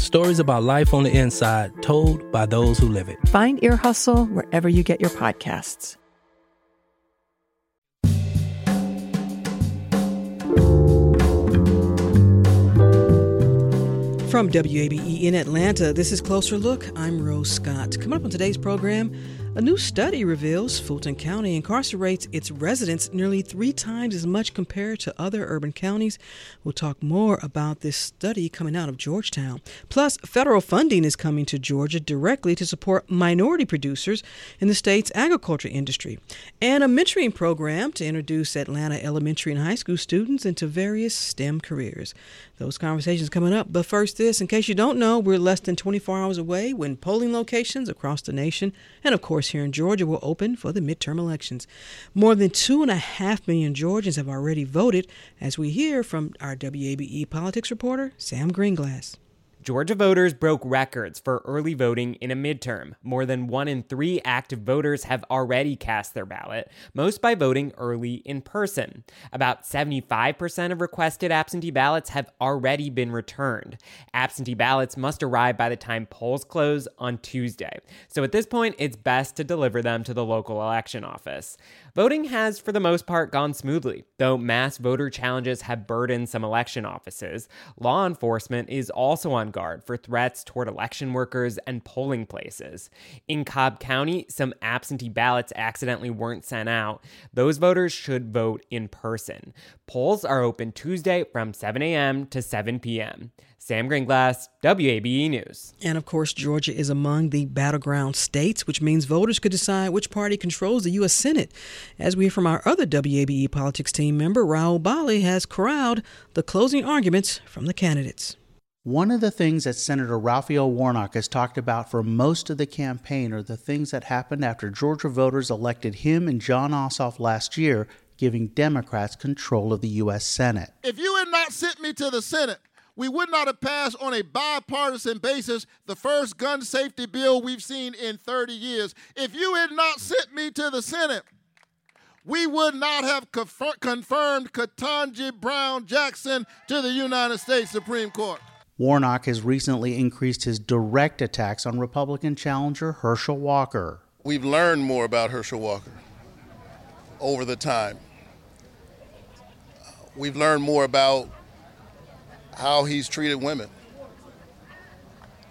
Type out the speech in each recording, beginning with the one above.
stories about life on the inside told by those who live it. Find Ear Hustle wherever you get your podcasts. From WABE in Atlanta, this is Closer Look. I'm Rose Scott. Coming up on today's program, a new study reveals Fulton County incarcerates its residents nearly three times as much compared to other urban counties. We'll talk more about this study coming out of Georgetown. Plus, federal funding is coming to Georgia directly to support minority producers in the state's agriculture industry, and a mentoring program to introduce Atlanta elementary and high school students into various STEM careers. Those conversations coming up. But first, this in case you don't know, we're less than 24 hours away when polling locations across the nation and, of course, here in Georgia will open for the midterm elections. More than two and a half million Georgians have already voted, as we hear from our WABE politics reporter, Sam Greenglass. Georgia voters broke records for early voting in a midterm. More than one in three active voters have already cast their ballot, most by voting early in person. About 75% of requested absentee ballots have already been returned. Absentee ballots must arrive by the time polls close on Tuesday, so at this point, it's best to deliver them to the local election office. Voting has, for the most part, gone smoothly, though mass voter challenges have burdened some election offices. Law enforcement is also on guard for threats toward election workers and polling places. In Cobb County, some absentee ballots accidentally weren't sent out. Those voters should vote in person. Polls are open Tuesday from 7 a.m. to 7 p.m. Sam Greenglass, WABE News. And of course, Georgia is among the battleground states, which means voters could decide which party controls the U.S. Senate. As we hear from our other WABE politics team member, Rahul Bali has corralled the closing arguments from the candidates. One of the things that Senator Raphael Warnock has talked about for most of the campaign are the things that happened after Georgia voters elected him and Jon Ossoff last year, giving Democrats control of the U.S. Senate. If you had not sent me to the Senate, we would not have passed on a bipartisan basis the first gun safety bill we've seen in 30 years. If you had not sent me to the Senate, we would not have confer- confirmed Ketanji Brown Jackson to the United States Supreme Court. Warnock has recently increased his direct attacks on Republican challenger Herschel Walker. We've learned more about Herschel Walker over the time. We've learned more about how he's treated women.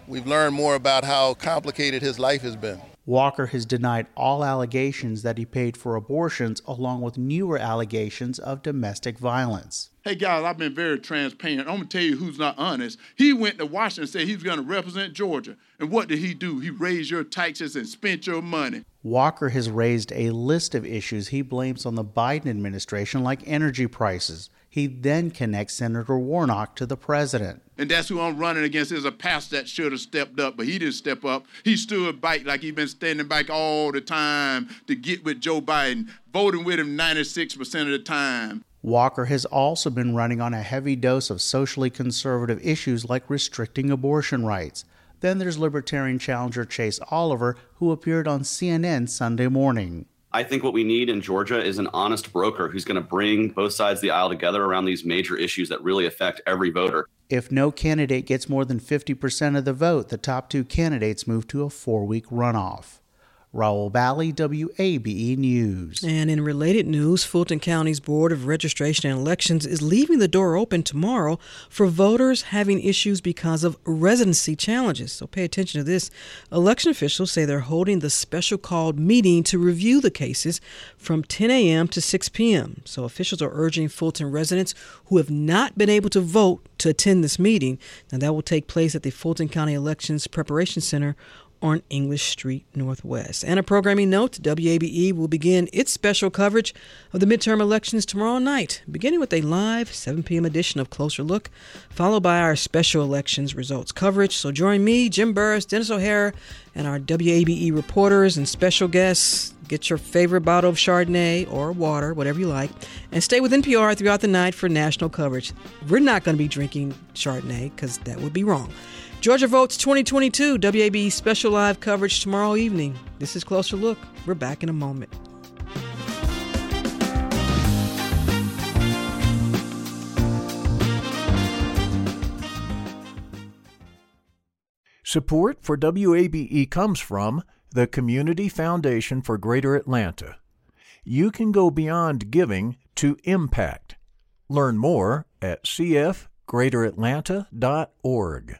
We've learned more about how complicated his life has been. Walker has denied all allegations that he paid for abortions, along with newer allegations of domestic violence. Hey guys, I've been very transparent. I'm gonna tell you who's not honest. He went to Washington and said he's gonna represent Georgia. And what did he do? He raised your taxes and spent your money. Walker has raised a list of issues he blames on the Biden administration, like energy prices. He then connects Senator Warnock to the president. And that's who I'm running against is a pastor that should have stepped up, but he didn't step up. He stood back like he's been standing back all the time to get with Joe Biden, voting with him 96% of the time. Walker has also been running on a heavy dose of socially conservative issues like restricting abortion rights. Then there's Libertarian challenger Chase Oliver, who appeared on CNN Sunday morning. I think what we need in Georgia is an honest broker who's going to bring both sides of the aisle together around these major issues that really affect every voter. If no candidate gets more than 50% of the vote, the top two candidates move to a four week runoff. Rahul Bali, WABE News. And in related news, Fulton County's Board of Registration and Elections is leaving the door open tomorrow for voters having issues because of residency challenges. So pay attention to this. Election officials say they're holding the special called meeting to review the cases from 10 a.m. to 6 p.m. So officials are urging Fulton residents who have not been able to vote to attend this meeting. Now, that will take place at the Fulton County Elections Preparation Center on English Street Northwest. And a programming note WABE will begin its special coverage of the midterm elections tomorrow night, beginning with a live 7 p.m. edition of Closer Look, followed by our special elections results coverage. So join me, Jim Burress, Denis O'Hayer, and our WABE reporters and special guests. Get your favorite bottle of Chardonnay or water, whatever you like, and stay with NPR throughout the night for national coverage. We're not going to be drinking Chardonnay because that would be wrong. Georgia Votes 2022 WABE special live coverage tomorrow evening. This is Closer Look. We're back in a moment. Support for WABE comes from the Community Foundation for Greater Atlanta. You can go beyond giving to impact. Learn more at cfgreateratlanta.org.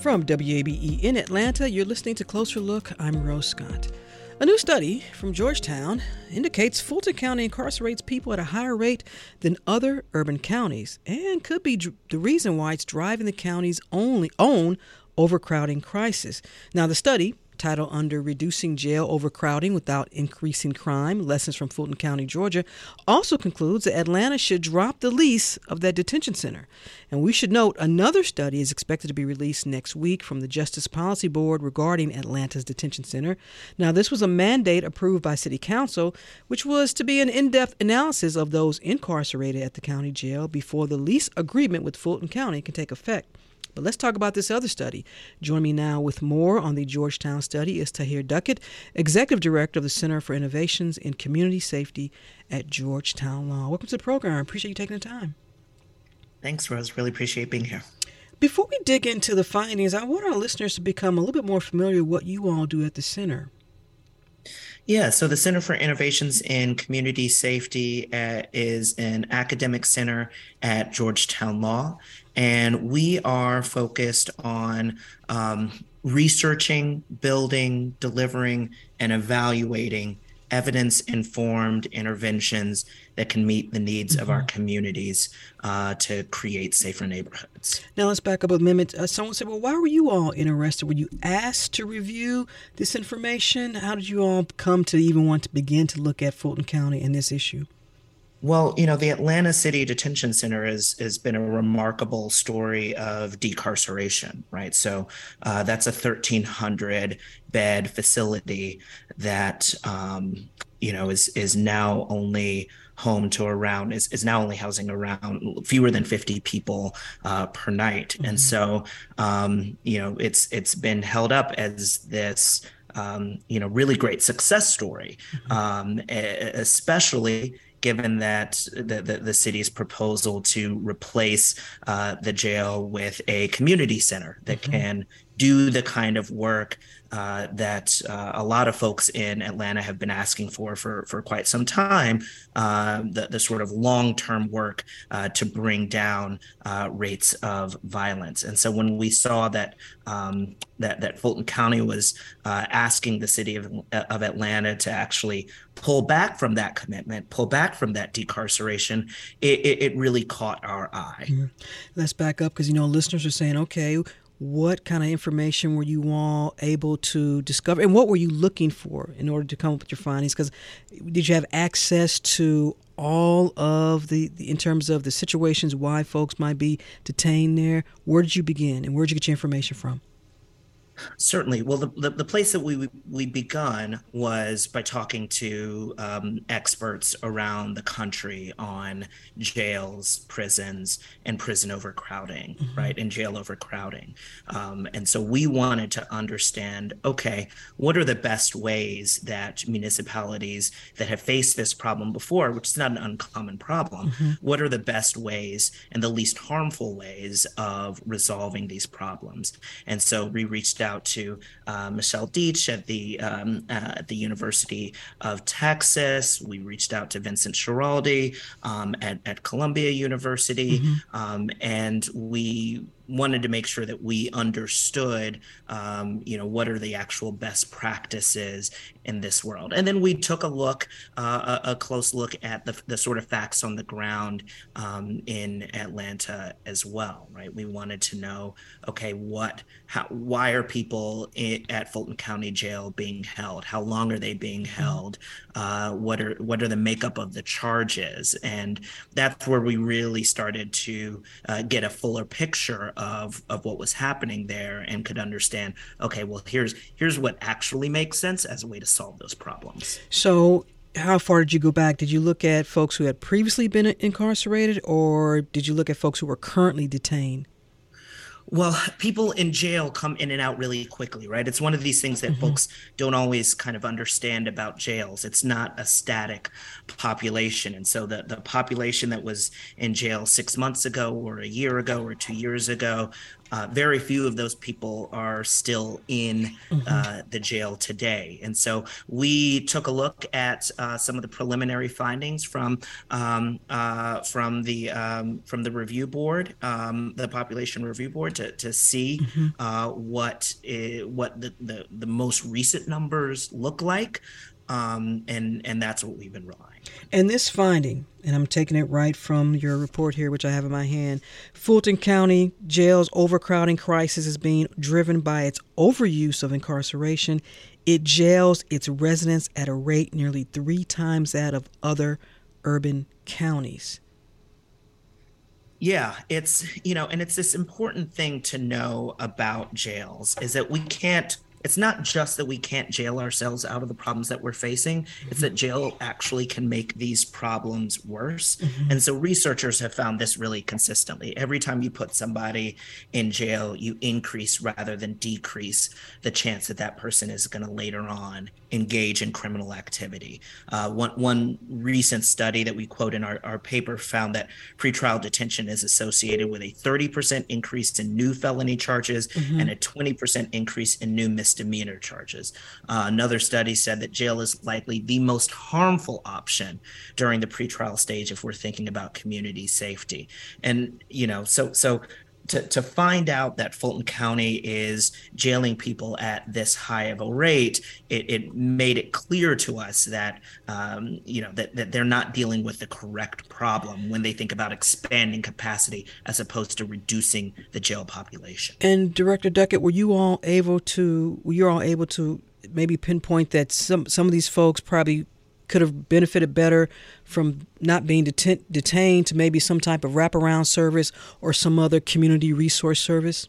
From WABE in Atlanta, you're listening to Closer Look. I'm Rose Scott. A new study from Georgetown indicates Fulton County incarcerates people at a higher rate than other urban counties and could be the reason why it's driving the county's only own overcrowding crisis. Now, the study title under Reducing Jail Overcrowding Without Increasing Crime Lessons from Fulton County, Georgia, also concludes that Atlanta should drop the lease of that detention center. And we should note another study is expected to be released next week from the Justice Policy Board regarding Atlanta's detention center. Now, this was a mandate approved by City Council, which was to be an in depth analysis of those incarcerated at the county jail before the lease agreement with Fulton County can take effect. But let's talk about this other study. Join me now with more on the Georgetown study is Tahir Duckett, Executive Director of the Center for Innovations in Community Safety at Georgetown Law. Welcome to the program. I appreciate you taking the time. Thanks, Rose. Really appreciate being here. Before we dig into the findings, I want our listeners to become a little bit more familiar with what you all do at the center. Yeah, so the Center for Innovations in Community Safety uh, is an academic center at Georgetown Law, and we are focused on um, researching, building, delivering, and evaluating evidence informed interventions that can meet the needs mm-hmm. of our mm-hmm. communities uh, to create safer neighborhoods. Now, let's back up a minute. Uh, someone said, Well, why were you all interested? Were you asked to review this information? How did you all come to even want to begin to look at Fulton County and this issue? Well, you know, the Atlanta City Detention Center has has been a remarkable story of decarceration, right? So uh, that's a 1,300 bed facility that um, you know is is now only home to around is, is now only housing around fewer than 50 people uh, per night mm-hmm. and so um, you know it's it's been held up as this um, you know really great success story mm-hmm. um, especially given that the, the, the, city's proposal to replace uh, the jail with a community center that mm-hmm. can do the kind of work uh, that uh, a lot of folks in Atlanta have been asking for for, for quite some time, uh, the, the sort of long term work uh, to bring down uh, rates of violence. And so when we saw that um, that, that Fulton County was uh, asking the city of, of Atlanta to actually pull back from that commitment, pull back from that decarceration, it, it, it really caught our eye. Mm-hmm. Let's back up because, you know, listeners are saying, okay, what kind of information were you all able to discover and what were you looking for in order to come up with your findings? Because did you have access to all of the, in terms of the situations why folks might be detained there? Where did you begin and where did you get your information from Certainly. Well, the, the, the, place that we we begun was by talking to um, experts around the country on jails, prisons, and prison overcrowding, mm-hmm. right? And jail overcrowding. Um, and so we wanted to understand okay, what are the best ways that municipalities that have faced this problem before, which is not an uncommon problem, mm-hmm. what are the best ways and the least harmful ways of resolving these problems? And so we reached out out to uh, Michelle Deitch at the um, uh, at the University of Texas. We reached out to Vincent Schiraldi um, at at Columbia University, mm-hmm. Um, and we wanted to make sure that we understood, um, you know, what are the actual best practices in this world. And then we took a look, uh, a, a, close look at the, the sort of facts on the ground um, in Atlanta as well, right? We wanted to know, okay, what, how, why are people in, at Fulton County Jail being held? How long are they being mm-hmm. held? Uh, what are what are the makeup of the charges? And that's where we really started to uh, get a fuller picture of of what was happening there and could understand. Okay, well here's here's what actually makes sense as a way to solve those problems. So how far did you go back? Did you look at folks who had previously been incarcerated, or did you look at folks who were currently detained? Well, people in jail come in and out really quickly, right? It's one of these things that mm-hmm. folks don't always kind of understand about jails. It's not a static population. And so the, the population that was in jail six months ago, or a year ago, or two years ago, uh, very few of those people are still in mm-hmm. uh, the jail today. And so we took a look at uh, some of the preliminary findings from um, uh, from the um, from the review board, um, the population review board, to, to see mm-hmm. Uh, what is, what the, the, the most recent numbers look like. Um, and and that's what we've been relying. On. And this finding, and I'm taking it right from your report here, which I have in my hand Fulton County Jail's overcrowding crisis is being driven by its overuse of incarceration. It jails its residents at a rate nearly three times that of other urban counties. Yeah, it's, you know, and it's this important thing to know about jails is that we can't it's not just that we can't jail ourselves out of the problems that we're facing it's that jail actually can make these problems worse mm-hmm. and so researchers have found this really consistently every time you put somebody in jail you increase rather than decrease the chance that that person is going to later on engage in criminal activity uh, one, one recent study that we quote in our, our paper found that pretrial detention is associated with a 30% increase in new felony charges mm-hmm. and a 20% increase in new mis- misdemeanor charges. Uh, another study said that jail is likely the most harmful option during the pretrial stage if we're thinking about community safety. And you know, so so to, to find out that Fulton County is jailing people at this high of a rate, it, it made it clear to us that um, you know that, that they're not dealing with the correct problem when they think about expanding capacity as opposed to reducing the jail population. And Director Duckett, were you all able to were you all able to maybe pinpoint that some some of these folks probably could have benefited better from not being deten- detained to maybe some type of wraparound service or some other community resource service?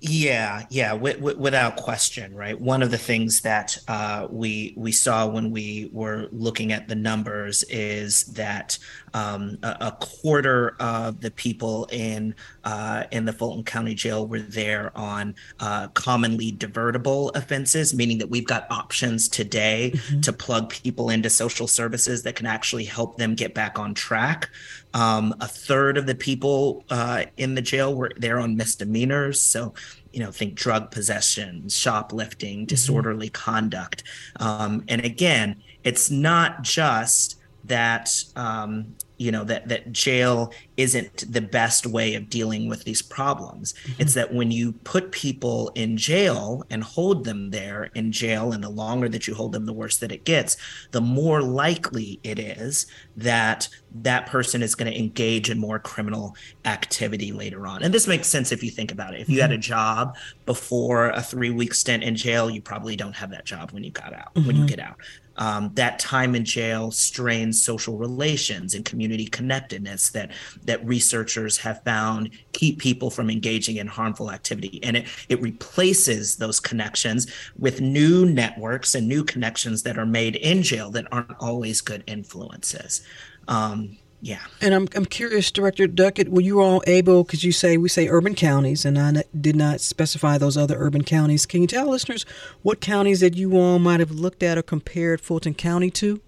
Yeah, yeah, w- w- without question, right. One of the things that uh, we we saw when we were looking at the numbers is that um, a, a, quarter of the people in uh, in the Fulton County Jail were there on uh, commonly divertible offenses, meaning that we've got options today mm-hmm. to plug people into social services that can actually help them get back on track. Um, a third of the people uh, in the jail were there on misdemeanors. So, you know, think drug possession, shoplifting, mm-hmm. disorderly mm-hmm. conduct. Um, and again, it's not just that um, you know that that jail isn't the best way of dealing with these problems mm-hmm. it's that when you put people in jail and hold them there in jail and the longer that you hold them the worse that it gets the more likely it is that that person is going to engage in more criminal activity later on and this makes sense if you think about it if you mm-hmm. had a job before a 3 week stint in jail you probably don't have that job when you got out mm-hmm. when you mm-hmm. get out um, that time in jail strains social relations and community connectedness that that researchers have found keep people from engaging in harmful activity. And it it replaces those connections with new networks and new connections that are made in jail that aren't always good influences. Um, yeah. And I'm, I'm curious, Director Duckett, were you all able, because you say, we say urban counties, and I did not specify those other urban counties. Can you tell listeners what counties that you all might have looked at or compared Fulton County to?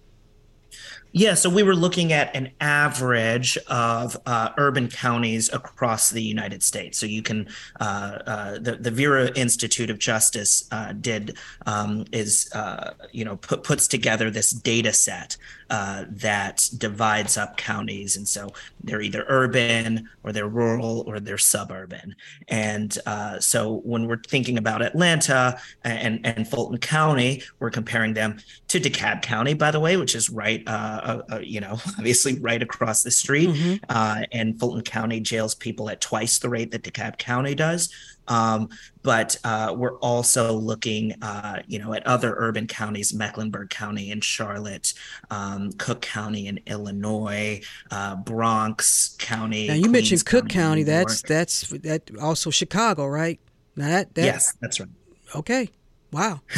Yeah, so we were looking at an average of uh, urban counties across the United States. So you can, uh, uh, the, the Vera Institute of Justice uh, did um, is, uh, you know, put, puts together this data set uh, that divides up counties. And so they're either urban or they're rural or they're suburban. And so when we're thinking about Atlanta and, and Fulton County, we're comparing them to DeKalb County, by the way, which is right uh, uh, you know, obviously right across the street. Mm-hmm. Uh, and Fulton County jails people at twice the rate that DeKalb County does. Um, but uh, we're also looking, uh, you know, at other urban counties, Mecklenburg County and Charlotte, um, Cook County in Illinois, uh, Bronx County. Now you Queens mentioned Cook County. County that's that's that also Chicago, right? Now that, that yes, that's right. Okay. Wow.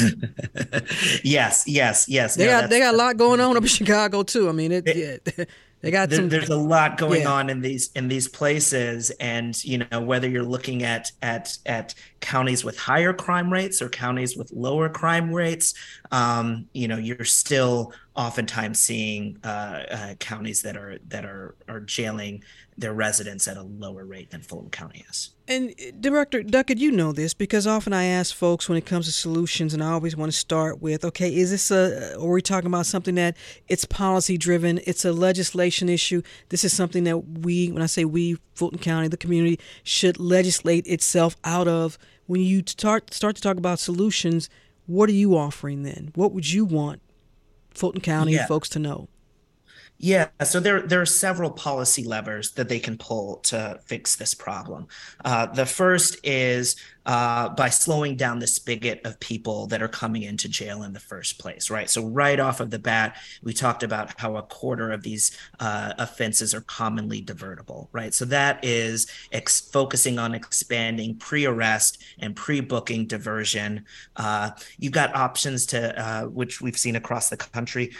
yes, yes, yes. They no, got they got a lot going on up in Chicago too. I mean, it, it yeah, they got there, some. There's a lot going yeah. on in these in these places, and you know whether you're looking at at at counties with higher crime rates or counties with lower crime rates, um, you know you're still oftentimes seeing uh, uh, counties that are that are are jailing their residents at a lower rate than Fulton County is. And eh, Director Duckett, you know this because often I ask folks when it comes to solutions, and I always want to start with, okay, is this a, or are we talking about something that it's policy driven, it's a legislation issue? This is something that we, when I say we, Fulton County, the community, should legislate itself out of. When you start start to talk about solutions, what are you offering then? What would you want Fulton County yeah. folks to know? Yeah, so there there are several policy levers that they can pull to fix this problem. Uh, the first is uh, by slowing down the spigot of people that are coming into jail in the first place, right? So right off of the bat, we talked about how a quarter of these uh, offenses are commonly divertible, right? So that is ex- focusing on expanding pre-arrest and pre-booking diversion. Uh, you've got options to uh, which we've seen across the country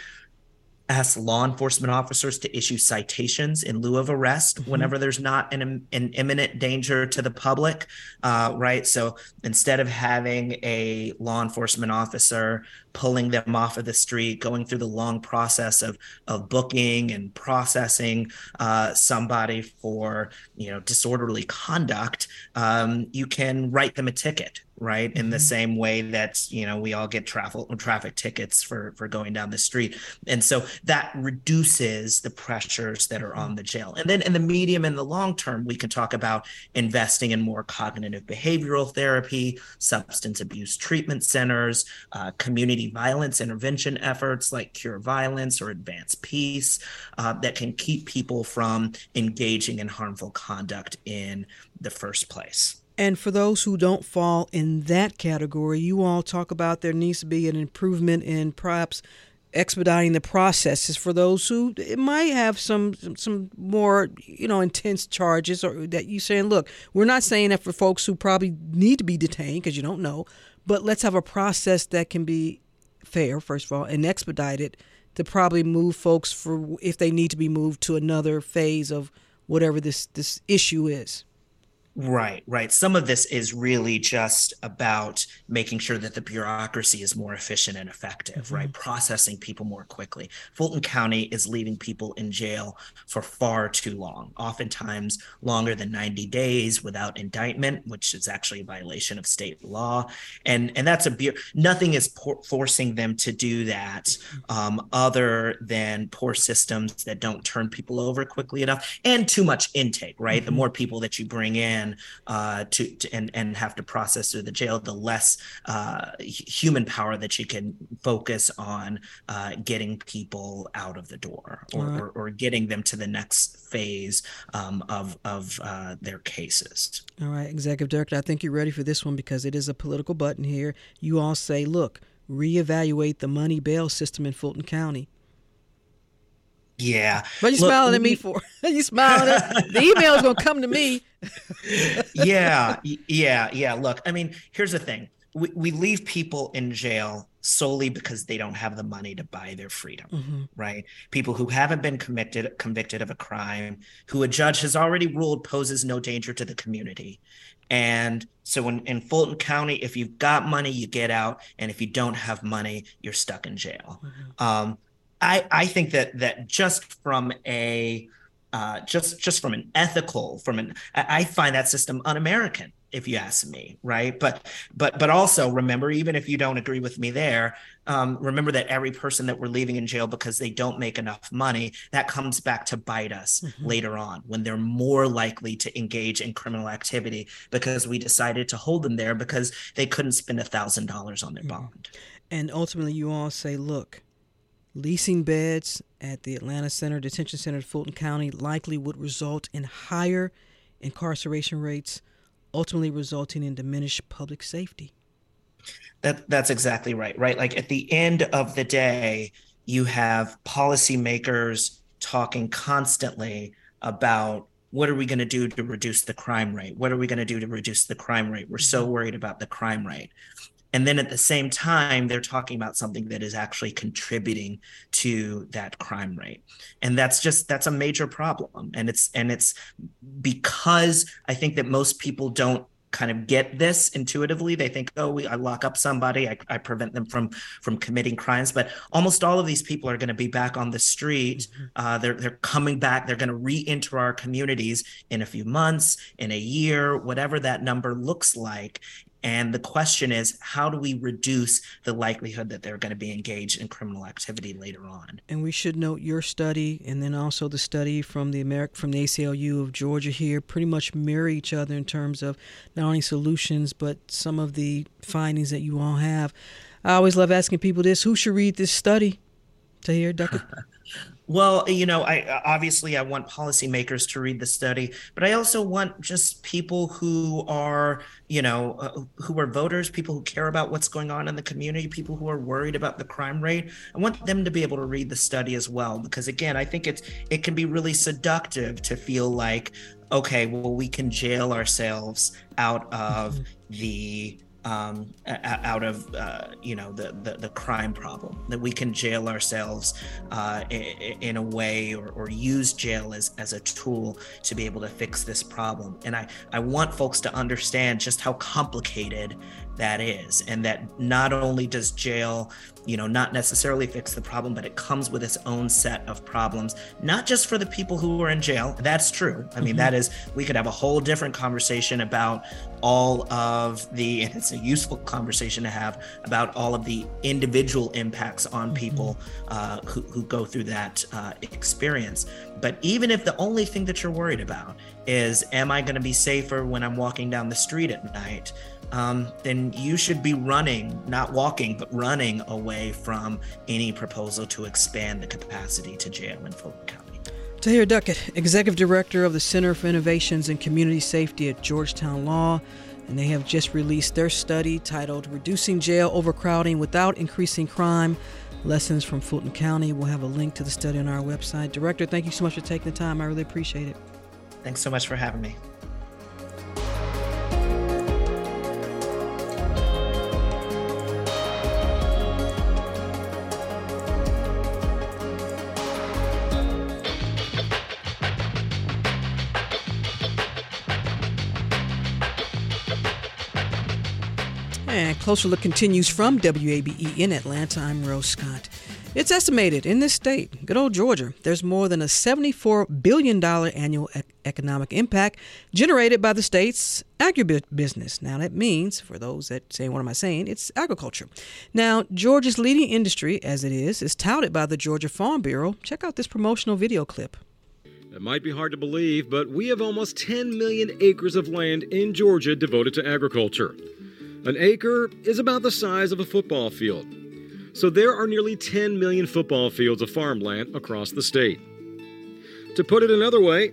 ask law enforcement officers to issue citations in lieu of arrest mm-hmm. whenever there's not an, an imminent danger to the public uh, right so instead of having a law enforcement officer pulling them off of the street going through the long process of of booking and processing uh, somebody for you know disorderly conduct um, you can write them a ticket right in the mm-hmm. same way that you know we all get traffic traffic tickets for for going down the street and so that reduces the pressures that are on mm-hmm. the jail and then in the medium and the long term we can talk about investing in more cognitive behavioral therapy substance abuse treatment centers uh, community violence intervention efforts like cure violence or advance peace uh, that can keep people from engaging in harmful conduct in the first place. And for those who don't fall in that category, you all talk about there needs to be an improvement in perhaps expediting the processes for those who might have some some more you know intense charges or that you saying look we're not saying that for folks who probably need to be detained because you don't know but let's have a process that can be fair first of all and expedited to probably move folks for if they need to be moved to another phase of whatever this this issue is Right, right. Some of this is really just about making sure that the bureaucracy is more efficient and effective, mm-hmm. right? Processing people more quickly. Fulton County is leaving people in jail for far too long, oftentimes longer than 90 days without indictment, which is actually a violation of state law. And and that's a bu- nothing is por- forcing them to do that um, other than poor systems that don't turn people over quickly enough and too much intake, right? Mm-hmm. The more people that you bring in uh, to, to, and and have to process through the jail, the less uh, human power that you can focus on uh, getting people out of the door or, right. or, or, getting them to the next phase um, of of uh, their cases. All right, Executive Director, I think you're ready for this one because it is a political button here. You all say, look, reevaluate the money bail system in Fulton County. Yeah. What you smiling at me for? you smiling at the email is gonna come to me. yeah, yeah, yeah. Look, I mean, here's the thing. We, we leave people in jail solely because they don't have the money to buy their freedom, mm-hmm. right? People who haven't been convicted convicted of a crime, who a judge has already ruled poses no danger to the community. And so in, in Fulton County, if you've got money, you get out. And if you don't have money, you're stuck in jail. Mm-hmm. Um, I, I think that that just from a uh, just just from an ethical from an I find that system un-American if you ask me right but but but also remember even if you don't agree with me there um, remember that every person that we're leaving in jail because they don't make enough money that comes back to bite us mm-hmm. later on when they're more likely to engage in criminal activity because we decided to hold them there because they couldn't spend a thousand dollars on their mm-hmm. bond and ultimately you all say look leasing beds at the Atlanta Center Detention Center in Fulton County likely would result in higher incarceration rates, ultimately resulting in diminished public safety. That that's exactly right. Right, like at the end of the day, you have policymakers talking constantly about what are we going to do to reduce the crime rate? What are we going to do to reduce the crime rate? We're so mm-hmm. worried about the crime rate and then at the same time they're talking about something that is actually contributing to that crime rate. And that's just that's a major problem. And it's and it's because i think that most people don't kind of get this intuitively. They think oh we, i lock up somebody I, I prevent them from from committing crimes. But almost all of these people are going to be back on the street. Mm-hmm. uh, they're, they're coming back. They're going to re-enter our communities in a few months in a year whatever that number looks like and the question is, how do we reduce the likelihood that they're going to be engaged in criminal activity later on? And we should note your study and then also the study from the American from the ACLU of Georgia here pretty much mirror each other in terms of not only solutions but some of the findings that you all have. I always love asking people this: Who should read this study? Tahir Duckett. Well, you know, I obviously I want policymakers to read the study, but I also want just people who are, you know, uh, who are voters, people who care about what's going on in the community, people who are worried about the crime rate. I want them to be able to read the study as well because again, I think it's it can be really seductive to feel like okay, well we can jail ourselves out of mm-hmm. the um, out of uh, you know the, the, the crime problem that we can jail ourselves uh, in, a way or, or, use jail as, as a tool to be able to fix this problem. And I, I want folks to understand just how complicated that is and that not only does jail you know not necessarily fix the problem but it comes with its own set of problems not just for the people who are in jail that's true i mean mm-hmm. that is we could have a whole different conversation about all of the and it's a useful conversation to have about all of the individual impacts on mm-hmm. people uh, who, who go through that uh, experience but even if the only thing that you're worried about is am i going to be safer when i'm walking down the street at night um, then you should be running, not walking, but running away from any proposal to expand the capacity to jail in Fulton County. Tahir Duckett, Executive Director of the Center for Innovations in Community Safety at Georgetown Law, and they have just released their study titled Reducing Jail Overcrowding Without Increasing Crime Lessons from Fulton County. We'll have a link to the study on our website. Director, thank you so much for taking the time. I really appreciate it. Thanks so much for having me. And Closer Look continues from WABE in Atlanta. I'm Rose Scott. It's estimated in this state, good old Georgia, there's more than a $74 billion annual e- economic impact generated by the state's agribusiness. Now, that means, for those that say, what am I saying? It's agriculture. Now, Georgia's leading industry, as it is, is touted by the Georgia Farm Bureau. Check out this promotional video clip. It might be hard to believe, but we have almost 10 million acres of land in Georgia devoted to agriculture. An acre is about the size of a football field. So there are nearly 10 million football fields of farmland across the state. To put it another way,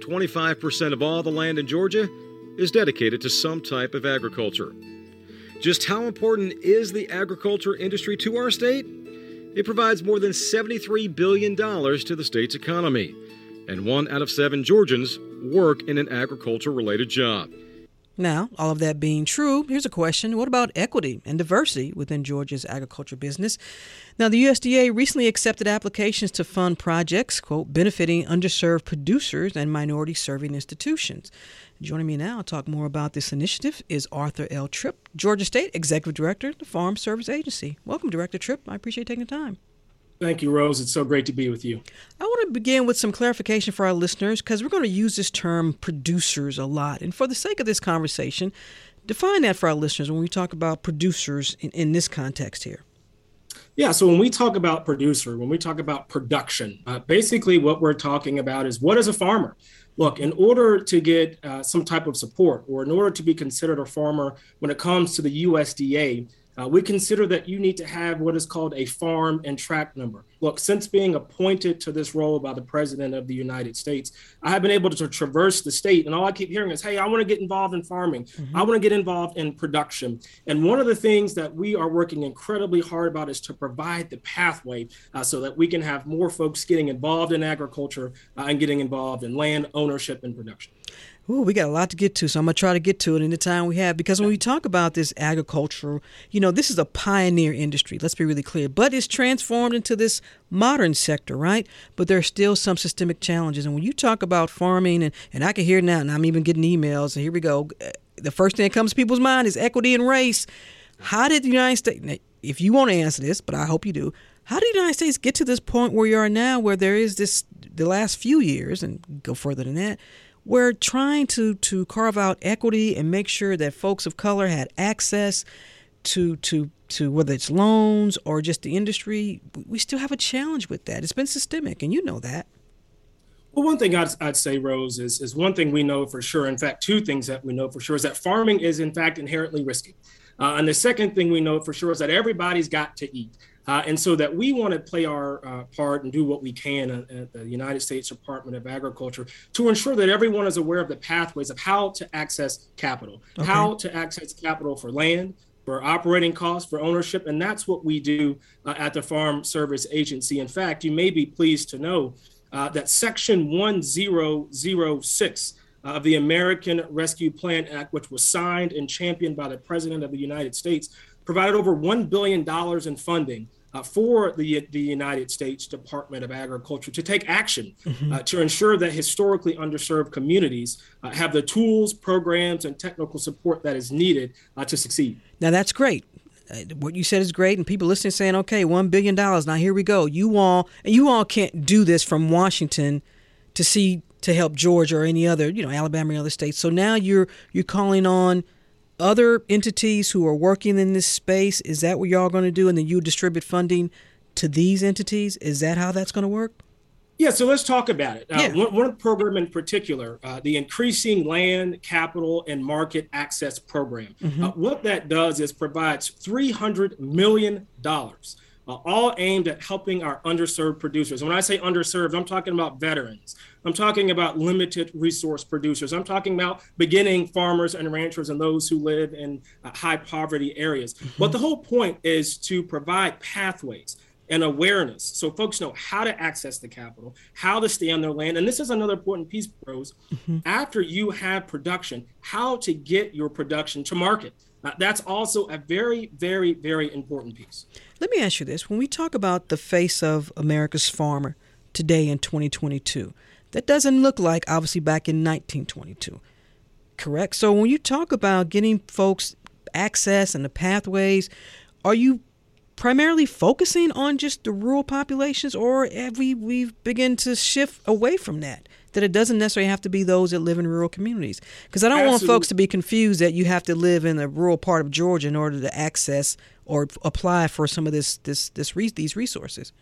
25% of all the land in Georgia is dedicated to some type of agriculture. Just how important is the agriculture industry to our state? It provides more than $73 billion to the state's economy, and one out of seven Georgians work in an agriculture related job. Now, all of that being true, here's a question What about equity and diversity within Georgia's agriculture business? Now, the USDA recently accepted applications to fund projects, quote, benefiting underserved producers and minority serving institutions. Joining me now to talk more about this initiative is Arthur L. Tripp, Georgia State Executive Director, the Farm Service Agency. Welcome, Director Tripp. I appreciate taking the time. Thank you, Rose. It's so great to be with you. I want to begin with some clarification for our listeners because we're going to use this term producers a lot. And for the sake of this conversation, define that for our listeners when we talk about producers in, in this context here. Yeah, so when we talk about producer, when we talk about production, uh, basically what we're talking about is what is a farmer? Look, in order to get uh, some type of support or in order to be considered a farmer when it comes to the USDA, uh, we consider that you need to have what is called a farm and tract number. Look, since being appointed to this role by the President of the United States, I have been able to traverse the state, and all I keep hearing is, hey, I want to get involved in farming. Mm-hmm. I want to get involved in production. And one of the things that we are working incredibly hard about is to provide the pathway uh, so that we can have more folks getting involved in agriculture uh, and getting involved in land ownership and production. Ooh, we got a lot to get to, so I'm gonna try to get to it in the time we have. Because when we talk about this agriculture, you know, this is a pioneer industry. Let's be really clear, but it's transformed into this modern sector, right? But there are still some systemic challenges. And when you talk about farming, and and I can hear now, and I'm even getting emails. And here we go. Uh, the first thing that comes to people's mind is equity and race. How did the United States? If you want to answer this, but I hope you do. How did the United States get to this point where you are now, where there is this the last few years, and go further than that? We're trying to to carve out equity and make sure that folks of color had access to to to whether it's loans or just the industry. We still have a challenge with that. It's been systemic and you know that. Well one thing i'd, I'd say rose is, is one thing we know for sure. In fact two things that we know for sure is that farming is in fact inherently risky. Uh, and the second thing we know for sure is that everybody's got to eat uh, and so that we want to play our uh, part and do what we can at, at, the United States Department of Agriculture to ensure that everyone is aware of the pathways of how to access capital, okay. how to access capital for land, for operating costs, for ownership. And that's what we do uh, at the Farm Service Agency. In fact, you may be pleased to know uh, that Section 1006 of the American Rescue Plan Act, which was signed and championed by the President of the United States, provided over $1 billion in funding uh, for the, the United States Department of Agriculture to take action mm-hmm. uh, to ensure that historically underserved communities uh, have the tools, programs, and technical support that is needed uh, to succeed. Now, that's great. Uh, what you said is great, and people listening saying, "Okay, one billion dollars. Now here we go. You all, and you all can't do this from Washington to see to help Georgia or any other, you know, Alabama or other states. So now you're you're calling on other entities who are working in this space? Is that what y'all going to do? And then you distribute funding to these entities? Is that how that's going to work? Yeah, so let's talk about it. Uh, yeah. one, one program in particular, uh, the Increasing Land, Capital, and Market Access Program. Mm-hmm. Uh, what that does is provides $300 million uh, all aimed at helping our underserved producers. And when I say underserved, I'm talking about veterans. I'm talking about limited resource producers. I'm talking about beginning farmers and ranchers and those who live in uh, high poverty areas. Mm-hmm. But the whole point is to provide pathways and awareness so folks know how to access the capital, how to stay on their land. And this is another important piece, bros. Mm-hmm. After you have production, how to get your production to market. Uh, that's also a very, very, very important piece. Let me ask you this. When we talk about the face of America's farmer today in 2022, that doesn't look like obviously back in 1922. Correct? So when you talk about getting folks access and the pathways, are you primarily focusing on just the rural populations or have we we've begun to shift away from that? That it doesn't necessarily have to be those that live in rural communities. Because I don't Absolutely. want folks to be confused that you have to live in a rural part of Georgia in order to access or apply for some of this this this these resources.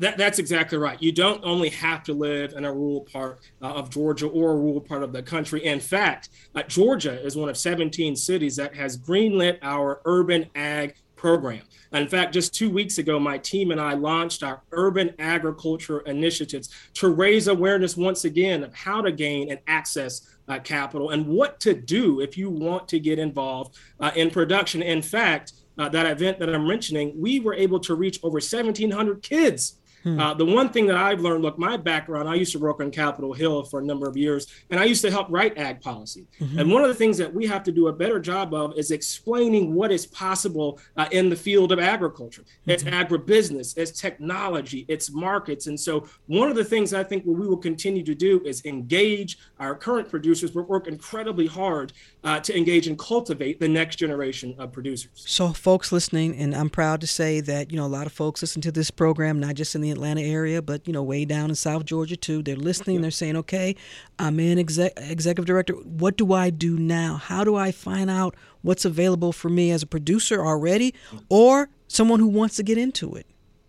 That, that's exactly right. You don't only have to live in a rural part uh, of Georgia or a rural part of the country. In fact, uh, Georgia is one of 17 cities that has greenlit our urban ag program. In fact, just two weeks ago, my team and I launched our urban agriculture initiatives to raise awareness once again of how to gain and access uh, capital and what to do if you want to get involved uh, in production. In fact, uh, that event that I'm mentioning, we were able to reach over 1,700 kids Hmm. Uh, the one thing that I've learned, look, my background, I used to work on Capitol Hill for a number of years, and I used to help write ag policy. Mm-hmm. And one of the things that we have to do a better job of is explaining what is possible uh, in the field of agriculture. Mm-hmm. It's agribusiness, it's technology, it's markets. And so, one of the things I think we will continue to do is engage our current producers, but work incredibly hard uh, to engage and cultivate the next generation of producers. So, folks listening, and I'm proud to say that, you know, a lot of folks listen to this program, not just in the Atlanta area, but you know, way down in South Georgia too. They're listening. They're saying, "Okay, I'm in exec- executive director. What do I do now? How do I find out what's available for me as a producer already, or someone who wants to get into it?"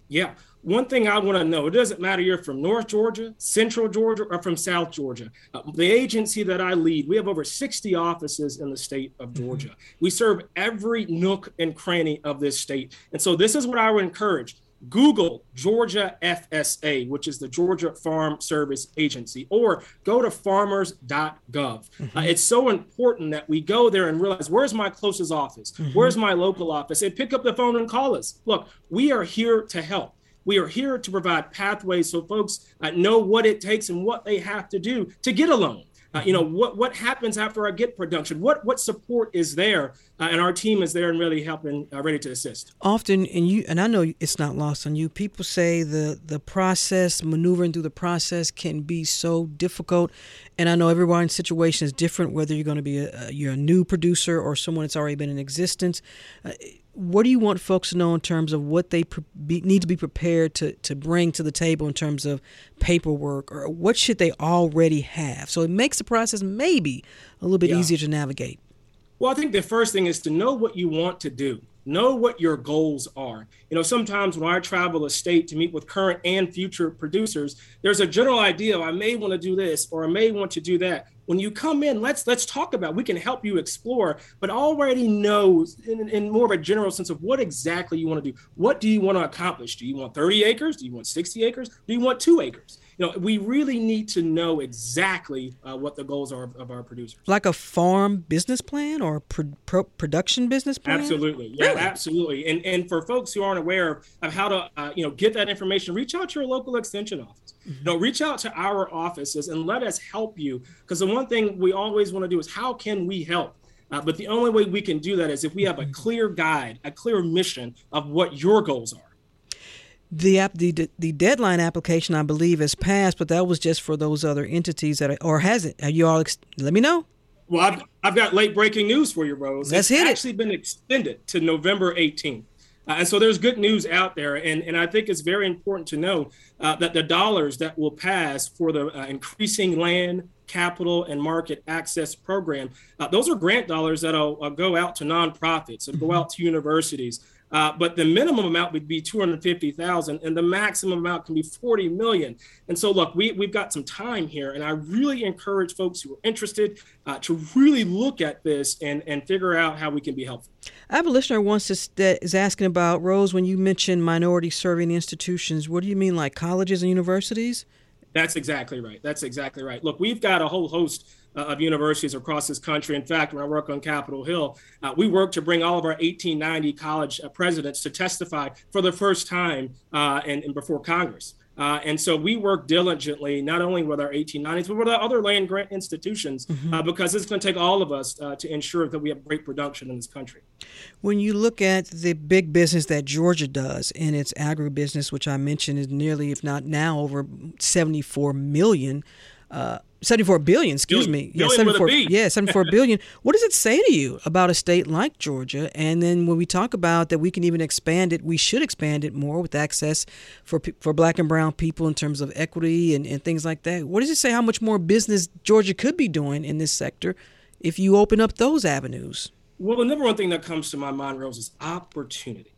Yeah. One thing I want to know, it doesn't matter you're from North Georgia, Central Georgia, or from South Georgia. Uh, the agency that I lead, we have over 60 offices in the state of mm-hmm. Georgia. We serve every nook and cranny of this state. And so this is what I would encourage. Google Georgia FSA, which is the Georgia Farm Service Agency, or go to farmers.gov. Mm-hmm. Uh, it's so important that we go there and realize where's my closest office? Mm-hmm. Where's my local office? And pick up the phone and call us. Look, we are here to help. We are here to provide pathways so folks uh, know what it takes and what they have to do to get a loan. Uh, you know what what happens after I get production? What what support is there? Uh, and our team is there and really helping, uh, ready to assist. Often, and you and I know it's not lost on you. People say the the process, maneuvering through the process, can be so difficult. And I know everyone's situation is different. Whether you're going to be a, you're a new producer or someone that's already been in existence. What do you want folks to know in terms of what they pre- be, need to be prepared to, to bring to the table in terms of paperwork or what should they already have? So it makes the process maybe a little bit yeah. easier to navigate. Well i think the first thing is to know what you want to do know what your goals are. You know sometimes when i travel a state to meet with current and future producers there's a general idea i may want to do this or i may want to do that. When you come in let's let's talk about we can help you explore but already knows in, in more of a general sense of what exactly you want to do. What do you want to accomplish? Do you want 30 acres? Do you want 60 acres? Do you want two acres you know, we really need to know exactly uh, what the goals are of, of, our producers. Like a farm business plan or pro- pro- production business plan. Absolutely, yeah, really? absolutely. And and for folks who aren't aware of how to, uh, you know, get that information, reach out to your local extension office. Mm-hmm. You know, reach out to our offices and let us help you. Because the one thing we always want to do is how can we help? Uh, but the only way we can do that is if we have a mm-hmm. clear guide, a clear mission of what your goals are the app the the deadline application I believe has passed, but that was just for those other entities that are, or has it? Are you all? Ex- let me know. Well, I've, I've got late breaking news for you, Rose. Let's it's hit actually it. been extended to November 18th. Uh, and so there's good news out there. And, and I think it's very important to know uh, that the dollars that will pass for the uh, increasing land, capital, and market access program, uh, those are grant dollars that'll uh, go out to nonprofits, that'll go mm-hmm. out to universities, uh, but the minimum amount would be 250,000 and the maximum amount can be 40 million. And so look, we, we've got some time here and I really encourage folks who are interested uh, to really look at this and, and figure out how we can be helpful. I have a listener wants once that is asking about, Rose, when you mentioned minority serving institutions, what do you mean like colleges and universities? That's exactly right. That's exactly right. Look, we've got a whole host uh, of universities across this country. In fact, when I work on Capitol Hill, uh, we work to bring all of our 1890 college uh, presidents to testify for the first time uh, and, and before Congress. Uh, and so we work diligently, not only with our 1890s, but with our other land grant institutions, mm-hmm. uh, because it's going to take all of us uh, to ensure that we have great production in this country. When you look at the big business that Georgia does in its agribusiness, which I mentioned is nearly, if not now, over 74 million. Uh, 74 billion, excuse billion. me. Yeah, 74, yeah, 74 billion. What does it say to you about a state like Georgia? And then when we talk about that we can even expand it, we should expand it more with access for for black and brown people in terms of equity and, and things like that. What does it say how much more business Georgia could be doing in this sector if you open up those avenues? Well, the number one thing that comes to my mind, Rose, is opportunity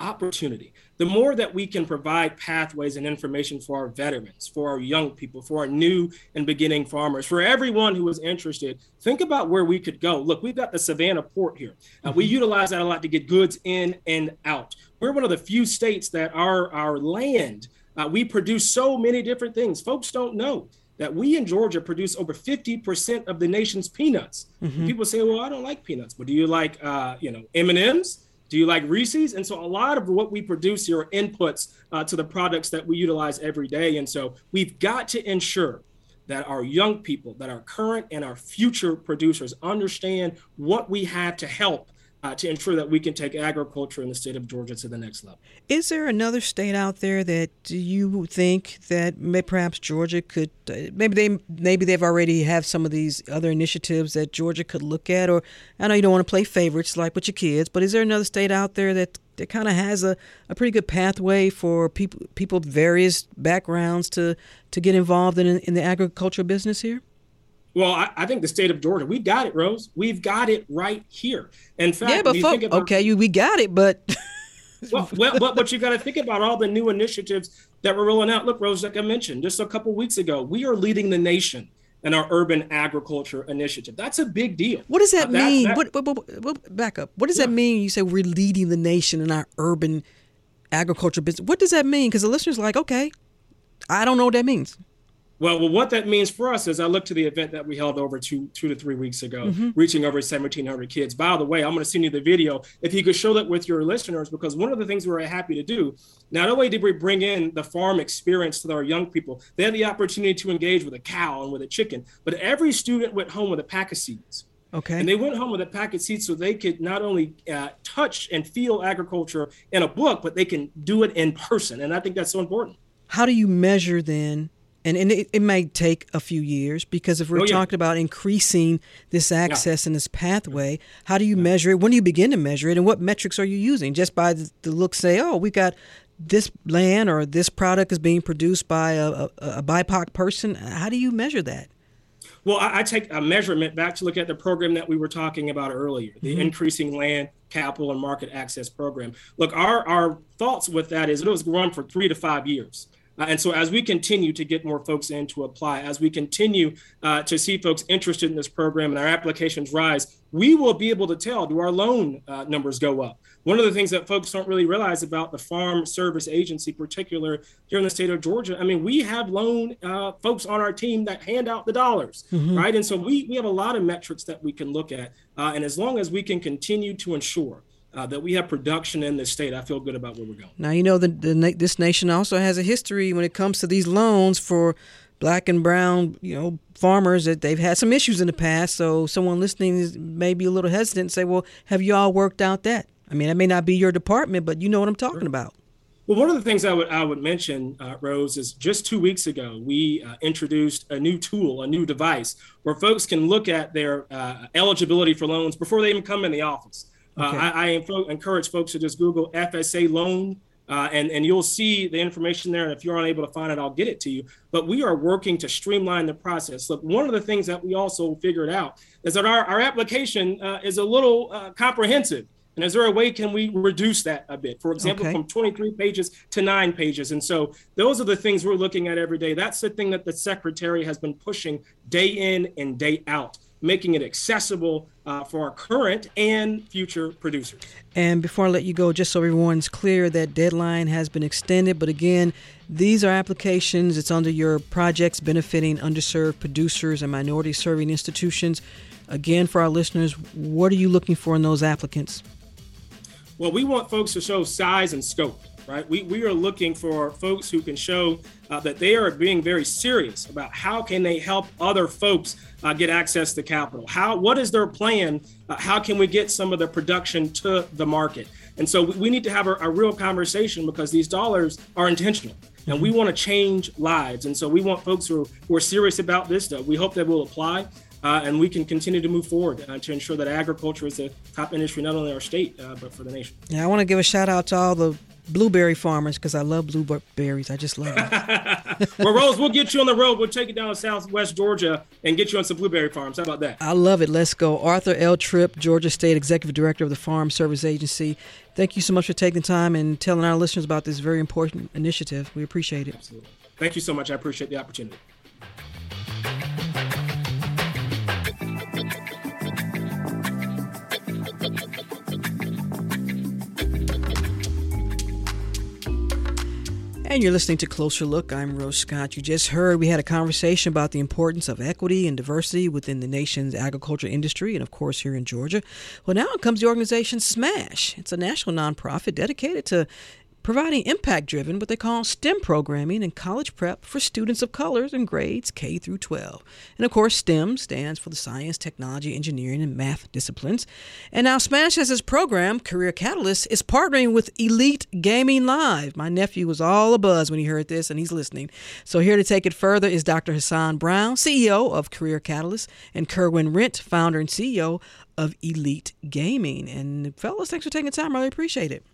opportunity. The more that we can provide pathways and information for our veterans, for our young people, for our new and beginning farmers, for everyone who is interested, think about where we could go. Look, we've got the Savannah port here. Uh, we mm-hmm. utilize that a lot to get goods in and out. We're one of the few states that our, our land, uh, we produce so many different things. Folks don't know that we in Georgia produce over 50% of the nation's peanuts. Mm-hmm. People say, well, I don't like peanuts, but do you like, uh, you know, M&Ms? Do you like Reese's? And so a lot of what we produce here are inputs uh, to the products that we utilize every day. And so we've got to ensure that our young people, that our current and our future producers understand what we have to help uh, to ensure that we can take agriculture in the state of Georgia to the next level. Is there another state out there that you think that may, perhaps Georgia could uh, maybe they maybe they've already have some of these other initiatives that Georgia could look at or I know you don't want to play favorites like with your kids, but is there another state out there that that kind of has a, a pretty good pathway for people people of various backgrounds to to get involved in in the agricultural business here? Well, I, I, think the state of Georgia, we've got it, Rose. We've got it right here. In fact, yeah, but folk, about, okay, you we got it, but well, well, but, but you got to think about all the new initiatives that we're rolling out. Look, Rose, like I mentioned just a couple weeks ago, we are leading the nation in our urban agriculture initiative. That's a big deal. What does that uh, mean? That, what, what, what, back up. What does yeah. that mean? You say we're leading the nation in our urban agriculture business. What does that mean? Because the listeners like, okay, I don't know what that means. Well, well, what that means for us is I look to the event that we held over two, two to three weeks ago, mm-hmm. reaching over 1,700 kids. By the way, I'm going to send you the video if you could show that with your listeners, because one of the things we were happy to do, not only did we bring in the farm experience to our young people, they had the opportunity to engage with a cow and with a chicken, but every student went home with a pack of seeds. Okay. And they went home with a pack of seeds so they could not only uh, touch and feel agriculture in a book, but they can do it in person. And I think that's so important. How do you measure then and, and it, it, may take a few years because if we're oh, yeah. talking about increasing this access yeah. and this pathway, how do you yeah. measure it? When do you begin to measure it? And what metrics are you using? Just by the, the look, say, oh, we got this land or this product is being produced by a, a, a BIPOC person. How do you measure that? Well, I, I, take a measurement back to look at the program that we were talking about earlier, the mm-hmm. increasing land capital and market access program. Look, our, our thoughts with that is it was run for three to five years. Uh, and so, as we continue to get more folks in to apply, as we continue uh, to see folks interested in this program and our applications rise, we will be able to tell do our loan uh, numbers go up? One of the things that folks don't really realize about the Farm Service Agency, particular here in the state of Georgia, I mean, we have loan uh, folks on our team that hand out the dollars, mm-hmm. right? And so, we, we have a lot of metrics that we can look at. Uh, and as long as we can continue to ensure uh, that we have production in this state, I feel good about where we're going. Now, you know, the, the, this nation also has a history when it comes to these loans for black and brown, you know, farmers that they've had some issues in the past. So someone listening is maybe a little hesitant and say, well, have you all worked out that? I mean, it may not be your department, but you know what I'm talking sure. about. Well, one of the things I would I would mention, uh, Rose, is just two weeks ago we uh, introduced a new tool, a new device where folks can look at their uh, eligibility for loans before they even come in the office. Uh, okay. Uh, I, I, encourage folks to just Google FSA loan. Uh, and, and you'll see the information there. And if you're unable to find it, I'll get it to you. But we are working to streamline the process. Look, one of the things that we also figured out is that our, our application uh, is a little uh, comprehensive. And is there a way can we reduce that a bit? For example, okay. from 23 pages to nine pages. And so those are the things we're looking at every day. That's the thing that the secretary has been pushing day in and day out making it accessible uh, for our current and future producers. And before I let you go, just so everyone's clear, that deadline has been extended. But again, these are applications. It's under your projects benefiting underserved producers and minority serving institutions. Again, for our listeners, what are you looking for in those applicants? Well, we want folks to show size and scope right? We, we are looking for folks who can show uh, that they are being very serious about how can they help other folks uh, get access to capital. How what is their plan? Uh, how can we get some of the production to the market? And so we need to have a, a real conversation because these dollars are intentional and we want to change lives. And so we want folks who are, who are serious about this stuff. We hope that will apply. Uh, and we can continue to move forward uh, to ensure that agriculture is the top industry not only in our state uh, but for the nation. Yeah, I want to give a shout out to all the blueberry farmers because I love blueberries. I just love them. well, Rose, we'll get you on the road. We'll take you down to Southwest Georgia and get you on some blueberry farms. How about that? I love it. Let's go. Arthur L. Tripp, Georgia State Executive Director of the Farm Service Agency. Thank you so much for taking the time and telling our listeners about this very important initiative. We appreciate it. Absolutely. Thank you so much. I appreciate the opportunity. And you're listening to Closer Look. I'm Rose Scott. You just heard we had a conversation about the importance of equity and diversity within the nation's agriculture industry, and of course here in Georgia. Well, now comes the organization SMASH. It's a national nonprofit dedicated to providing impact driven, what they call STEM programming and college prep for students of colors in grades K through 12. And of course, STEM stands for the science, technology, engineering, and math disciplines. And now Smash has its program, Career Catalyst, is partnering with Elite Gaming Live. My nephew was all abuzz when he heard this, and he's listening. So here to take it further is Dr. Hassan Brown, CEO of Career Catalyst, and Kerwin Rent, founder and CEO of Elite Gaming. And fellas, thanks for taking time. I really appreciate it.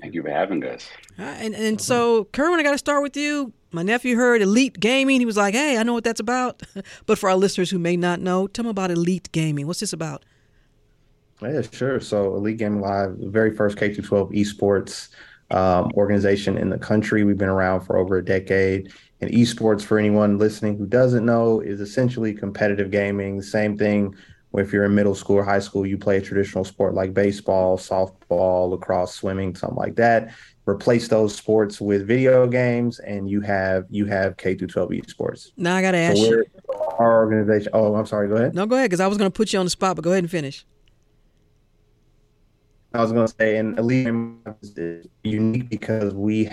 Thank you for having us. Uh, and and so, Kerwin, I got to start with you. My nephew heard Elite Gaming. He was like, "Hey, I know what that's about." but for our listeners who may not know, tell them about Elite Gaming. What's this about? Yeah, sure. So, Elite Gaming Live, the very first K through 12 esports um, organization in the country. We've been around for over a decade. And esports, for anyone listening who doesn't know, is essentially competitive gaming. The same thing if you're in middle school or high school, you play a traditional sport like baseball, softball, lacrosse, swimming, something like that. Replace those sports with video games, and you have you have K through 12 esports. Now I got to ask so you. Our organization. Oh, I'm sorry. Go ahead. No, go ahead, because I was going to put you on the spot, but go ahead and finish. I was going to say, and Elite is unique because we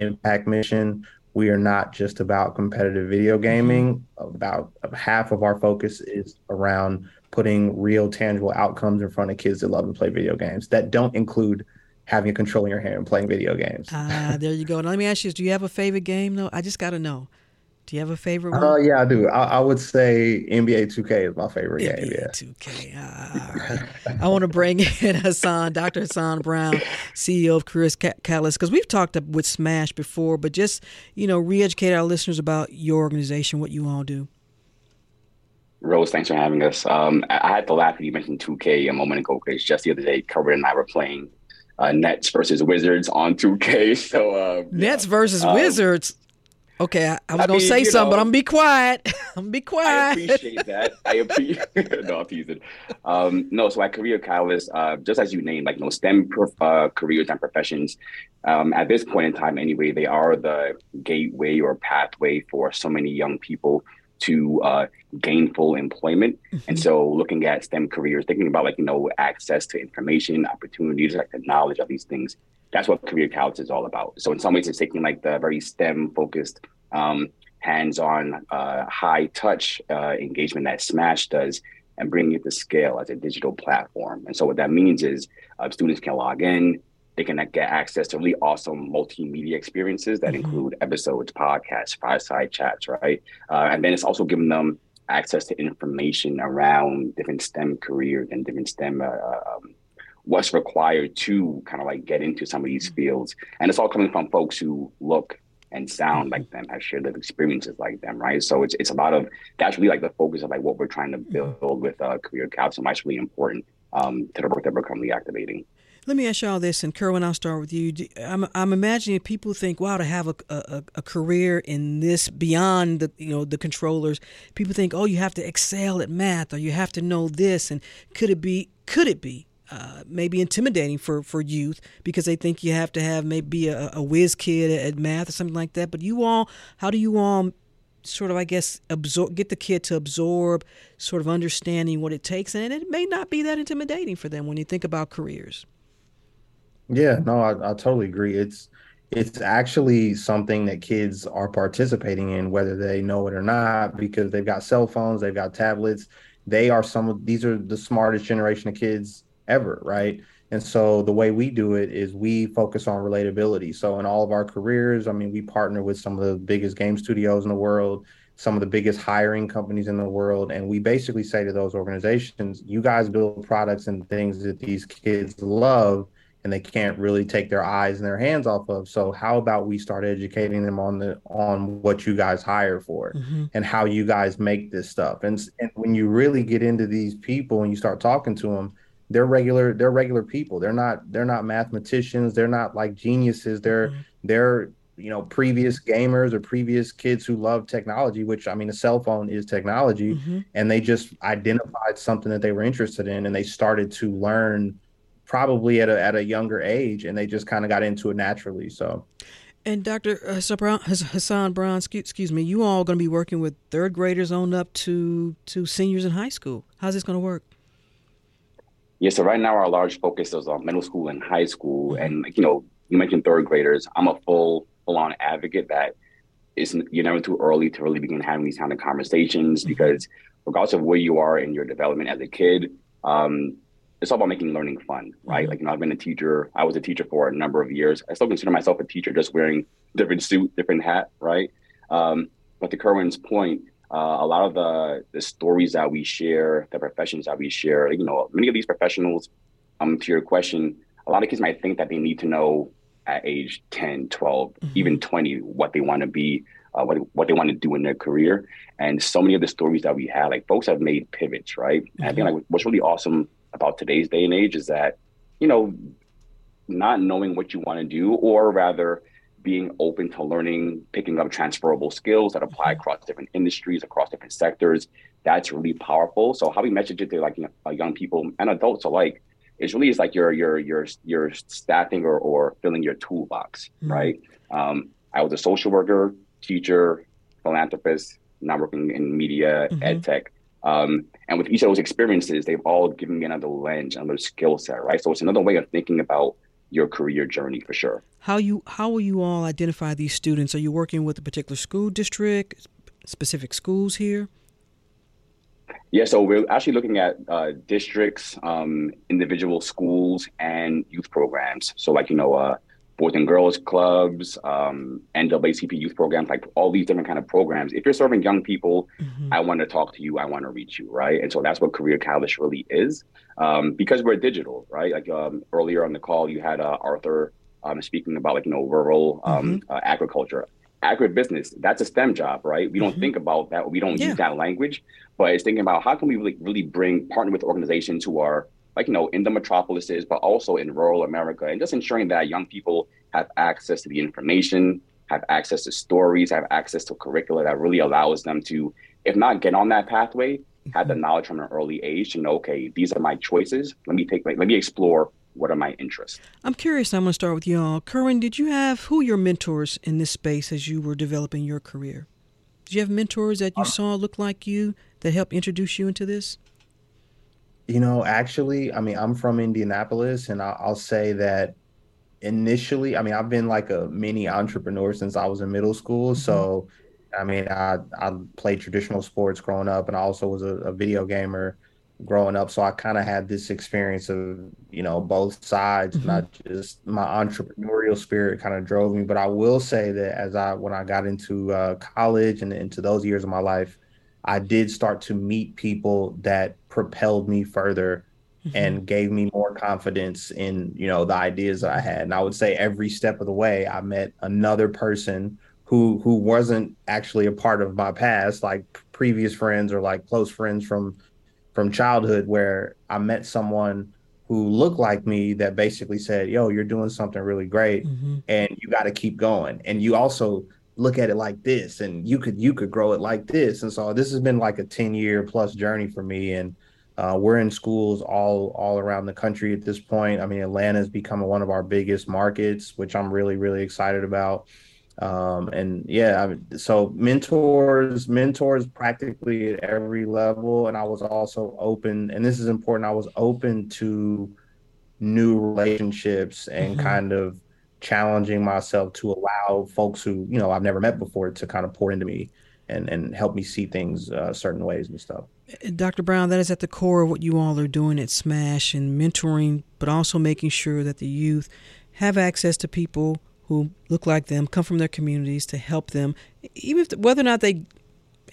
impact mission. We are not just about competitive video gaming. Mm-hmm. About half of our focus is around putting real tangible outcomes in front of kids that love to play video games that don't include having a control in your hand and playing video games. Ah, there you go. Now, let me ask you: Do you have a favorite game? though? I just got to know. Do you have a favorite one? Oh uh, yeah, I do. I, I, would say NBA 2K is my favorite NBA game. Yeah, 2K. Ah, I want to bring in Hassan, Dr. Hassan Brown, CEO of Career Catalyst, because we've talked with Smash before, but just you know, re-educate our listeners about your organization, what you all do. Rose, thanks for having us. Um, I had to laugh when you mentioned 2K a moment ago because just the other day, Corbett and I were playing uh, Nets versus Wizards on 2K. So uh, Nets versus um, Wizards. Okay, I, I was I gonna mean, say something, know, but I'm gonna be quiet. I'm gonna be quiet. I appreciate that. I appreciate. no, I'm teasing. Um, no, so at Career Catalyst, uh, just as you named, like you know, STEM uh, careers and professions. Um, at this point in time, anyway, they are the gateway or pathway for so many young people to uh, gainful employment. Mm-hmm. And so looking at STEM careers, thinking about like, you know, access to information, opportunities, like the knowledge of these things. That's what Career Catalyst is all about. So in some ways, it's taking like the very STEM focused, um, hands-on, uh, high touch uh, engagement that Smash does and bringing it to scale as a digital platform. And so what that means is uh, students can log in, they can get access to really awesome multimedia experiences that mm-hmm. include episodes, podcasts, fireside chats, right? Uh, and then it's also giving them access to information around different STEM careers and different STEM uh, um, what's required to kind of like get into some of these mm-hmm. fields. And it's all coming from folks who look and sound mm-hmm. like them, have shared lived experiences like them, right? So it's it's a lot of that's really like the focus of like what we're trying to mm-hmm. build with uh, career caps and why it's really important um, to the work that we're currently activating. Let me ask y'all this, and Kerwin, I'll start with you. I'm, I'm imagining people think, wow, to have a, a, a career in this beyond the you know the controllers, people think, oh, you have to excel at math or you have to know this, and could it be could it be uh, maybe intimidating for, for youth because they think you have to have maybe a, a whiz kid at math or something like that. But you all, how do you all sort of, I guess, absorb, get the kid to absorb sort of understanding what it takes? And it may not be that intimidating for them when you think about careers. Yeah, no, I, I totally agree. It's it's actually something that kids are participating in, whether they know it or not, because they've got cell phones, they've got tablets. They are some of these are the smartest generation of kids ever, right? And so the way we do it is we focus on relatability. So in all of our careers, I mean, we partner with some of the biggest game studios in the world, some of the biggest hiring companies in the world, and we basically say to those organizations, you guys build products and things that these kids love and they can't really take their eyes and their hands off of. So how about we start educating them on the on what you guys hire for mm-hmm. and how you guys make this stuff. And and when you really get into these people and you start talking to them, they're regular they're regular people. They're not they're not mathematicians, they're not like geniuses. They're mm-hmm. they're you know previous gamers or previous kids who love technology which i mean a cell phone is technology mm-hmm. and they just identified something that they were interested in and they started to learn probably at a at a younger age, and they just kind of got into it naturally. So, And Dr. Hassan Brown, excuse me, you all are going to be working with third graders on up to to seniors in high school. How's this going to work? Yeah, so right now our large focus is on middle school and high school, and you know, you mentioned third graders. I'm a full full on advocate that it's you're never too early to really begin having these kind of conversations mm-hmm. because regardless of where you are in your development as a kid, um, it's all about making learning fun, right? Mm-hmm. Like, you know, I've been a teacher. I was a teacher for a number of years. I still consider myself a teacher, just wearing different suit, different hat, right? Um, but to Kerwin's point, uh, a lot of the the stories that we share, the professions that we share, you know, many of these professionals, um, to your question, a lot of kids might think that they need to know at age 10, 12, mm-hmm. even 20 what they want to be, uh, what, what they want to do in their career. And so many of the stories that we have, like folks have made pivots, right? Mm-hmm. And I think like what's really awesome about today's day and age is that, you know, not knowing what you want to do, or rather being open to learning, picking up transferable skills that apply mm-hmm. across different industries, across different sectors, that's really powerful. So how we message it to like you know, young people and adults alike is really is like your your your your staffing or, or filling your toolbox, mm-hmm. right? Um, I was a social worker, teacher, philanthropist, now working in media, mm-hmm. ed tech. Um, and with each of those experiences, they've all given me another lens, another skill set, right? So it's another way of thinking about your career journey for sure. How you how will you all identify these students? Are you working with a particular school district, specific schools here? Yeah, so we're actually looking at uh, districts, um, individual schools, and youth programs. So, like you know, uh, boys and girls clubs, um, NAACP youth programs, like all these different kind of programs. If you're serving young people, mm-hmm. I want to talk to you. I want to reach you, right? And so that's what Career Catalyst really is, um, because we're digital, right? Like um, earlier on the call, you had uh, Arthur um, speaking about like you know rural um, mm-hmm. uh, agriculture. Agribusiness, that's a STEM job, right? We don't mm-hmm. think about that. We don't yeah. use that language, but it's thinking about how can we really, really bring partner with organizations who are like you know in the metropolises but also in rural america and just ensuring that young people have access to the information have access to stories have access to curricula that really allows them to if not get on that pathway have the mm-hmm. knowledge from an early age to know okay these are my choices. Let me take let me explore what are my interests. I'm curious i'm going to start with y'all. Kerwin did you have who your mentors in this space as you were developing your career? Did you have mentors that you um, saw look like you that helped introduce you into this you know, actually, I mean, I'm from Indianapolis, and I'll, I'll say that initially, I mean, I've been like a mini entrepreneur since I was in middle school. Mm-hmm. So, I mean, I I played traditional sports growing up, and I also was a, a video gamer growing up. So I kind of had this experience of you know both sides, mm-hmm. not just my entrepreneurial spirit kind of drove me. But I will say that as I when I got into uh, college and into those years of my life, I did start to meet people that propelled me further mm-hmm. and gave me more confidence in, you know, the ideas that I had. And I would say every step of the way I met another person who who wasn't actually a part of my past, like previous friends or like close friends from from childhood where I met someone who looked like me that basically said, "Yo, you're doing something really great mm-hmm. and you got to keep going." And you also look at it like this and you could you could grow it like this. And so this has been like a 10 year plus journey for me and uh, we're in schools all all around the country at this point. I mean atlanta has become one of our biggest markets which i'm really really excited about. Um, and yeah I mean, so mentors mentors practically at every level. And i was also open and this is important i was open to new relationships and mm-hmm. kind of challenging myself to allow folks who you know I've never met before to kind of pour into me and and help me see things uh, certain ways and stuff. Dr. Brown, that is at the core of what you all are doing at Smash and mentoring, but also making sure that the youth have access to people who look like them, come from their communities to help them, even if, whether or not they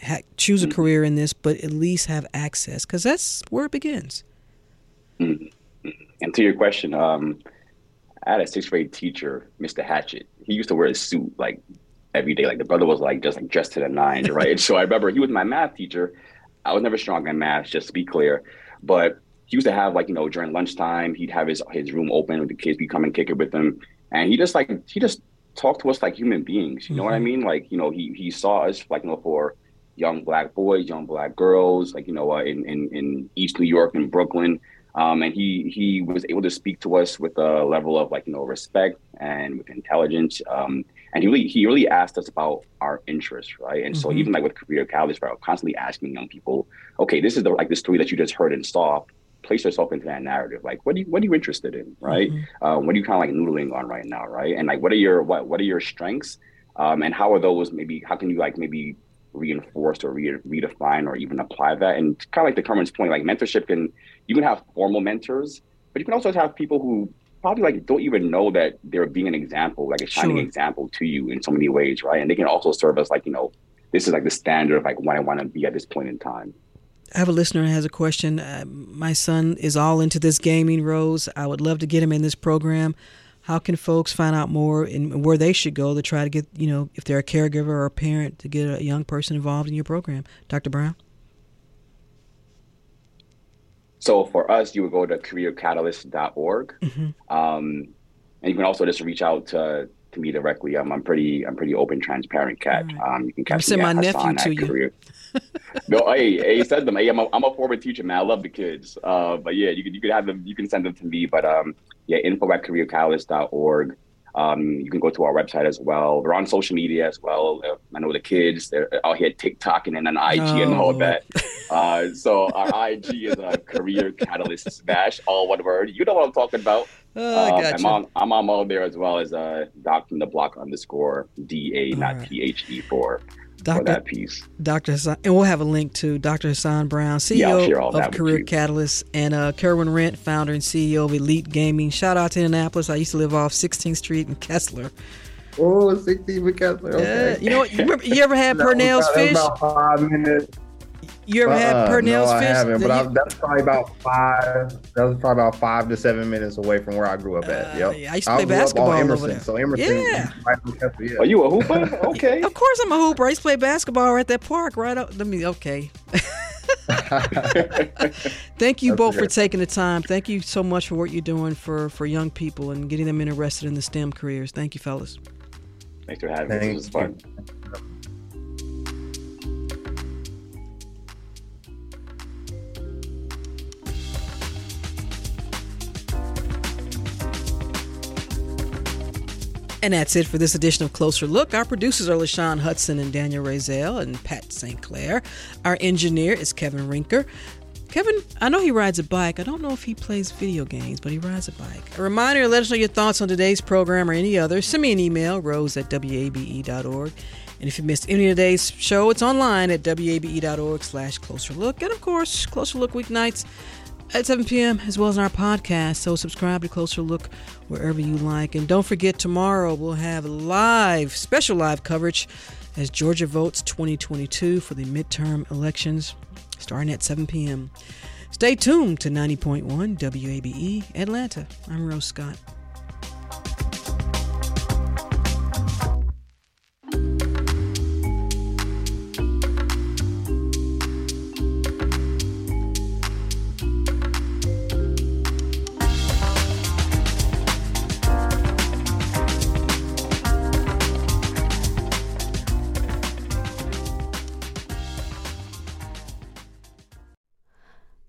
ha- choose a mm-hmm. career in this, but at least have access because that's where it begins. Mm-hmm. And to your question, um, I had a sixth grade teacher, Mr. Hatchet. He used to wear a suit like every day. Like the brother was like just like dressed to the nines, right? so I remember he was my math teacher. I was never strong in math, just to be clear. But he used to have like, you know, during lunchtime, he'd have his his room open with the kids be come and kick it with him. And he just like he just talked to us like human beings. You know mm-hmm. what I mm-hmm. mean? Like, you know, he he saw us like, you know, for young black boys, young black girls, like, you know, uh, in, in, in East New York and Brooklyn Um, and he he was able to speak to us with a level of like you know respect and with intelligence. Um, and he really he really asked us about our interests, right? And mm-hmm. so even like with career catalyst, we're constantly asking young people, okay, this is the like the story that you just heard and saw. Place yourself into that narrative. Like, what do you what are you interested in, right? Mm-hmm. Um, what are you kind of like noodling on right now, right? And like, what are your what what are your strengths? Um, and how are those maybe? How can you like maybe reinforce or re- redefine or even apply that? And kind of like the Kerwin's point, like mentorship can you can have formal mentors, but you can also have people who probably like don't even know that they're being an example, like a shining sure. example to you in so many ways, right? And they can also serve as like, you know, this is like the standard of like what I want to be at this point in time. I have a listener who has a question. Uh, my son is all into this gaming, Rose. I would love to get him in this program. How can folks find out more and where they should go to try to get, you know, if they're a caregiver or a parent, to get a young person involved in your program? Dr. Brown? So for us, you would go to careercatalyst.org. Mm-hmm. Um, and you can also just reach out to, to me directly. Um, I'm pretty I'm pretty open, transparent cat. Right. Um, you can catch send me my nephew to you. Career. no, hey, hey, send them. Hey, I'm a, I'm a former teacher, man. I love the kids. Uh, but yeah, you can you can have them. You can send them to me. But um, yeah, info at careercatalyst.org. Um, you can go to our website as well. We're on social media as well. Uh, I know the kids, they're out here TikTok and then on IG and all that. Uh, so our IG is a career catalyst smash, all one word. You know what I'm talking about. Oh, uh, I'm, on, I'm on all there as well as uh, Doc from the block underscore D A, not T H E for Dr. that piece. Dr. Hassan, and we'll have a link to Dr. Hassan Brown, CEO yeah, of Career Catalyst, and uh, Kerwin Rent, founder and CEO of Elite Gaming. Shout out to Indianapolis. I used to live off 16th Street in Kessler. Oh, 16th in Kessler. Okay. you know what? You, remember, you ever had Purnell's fish? About five minutes. You ever uh, had Purnell's no, fish? I haven't, but I, that's probably about five. That was probably about five to seven minutes away from where I grew up at. Uh, yep. I used to play basketball Emerson, over there. So Emerson, yeah. Right Kessler, yeah. Are you a hooper? Okay. of course, I'm a hooper. I used to play basketball right at that park. Right up. Let me. Okay. Thank you That's both great. for taking the time. Thank you so much for what you're doing for for young people and getting them interested in the STEM careers. Thank you, fellas. Thanks for having me. It was fun. And that's it for this edition of Closer Look. Our producers are LaShawn Hudson and Daniel Razel and Pat St. Clair. Our engineer is Kevin Rinker. Kevin, I know he rides a bike. I don't know if he plays video games, but he rides a bike. A reminder let us know your thoughts on today's program or any other. Send me an email, rose at wabe.org. And if you missed any of today's show, it's online at wabe.org slash closer look. And of course, Closer Look weeknights at 7 p.m. as well as our podcast. So subscribe to Closer Look wherever you like. And don't forget, tomorrow we'll have live, special live coverage as Georgia votes 2022 for the midterm elections starting at 7 p.m. Stay tuned to 90.1 WABE Atlanta. I'm Rose Scott.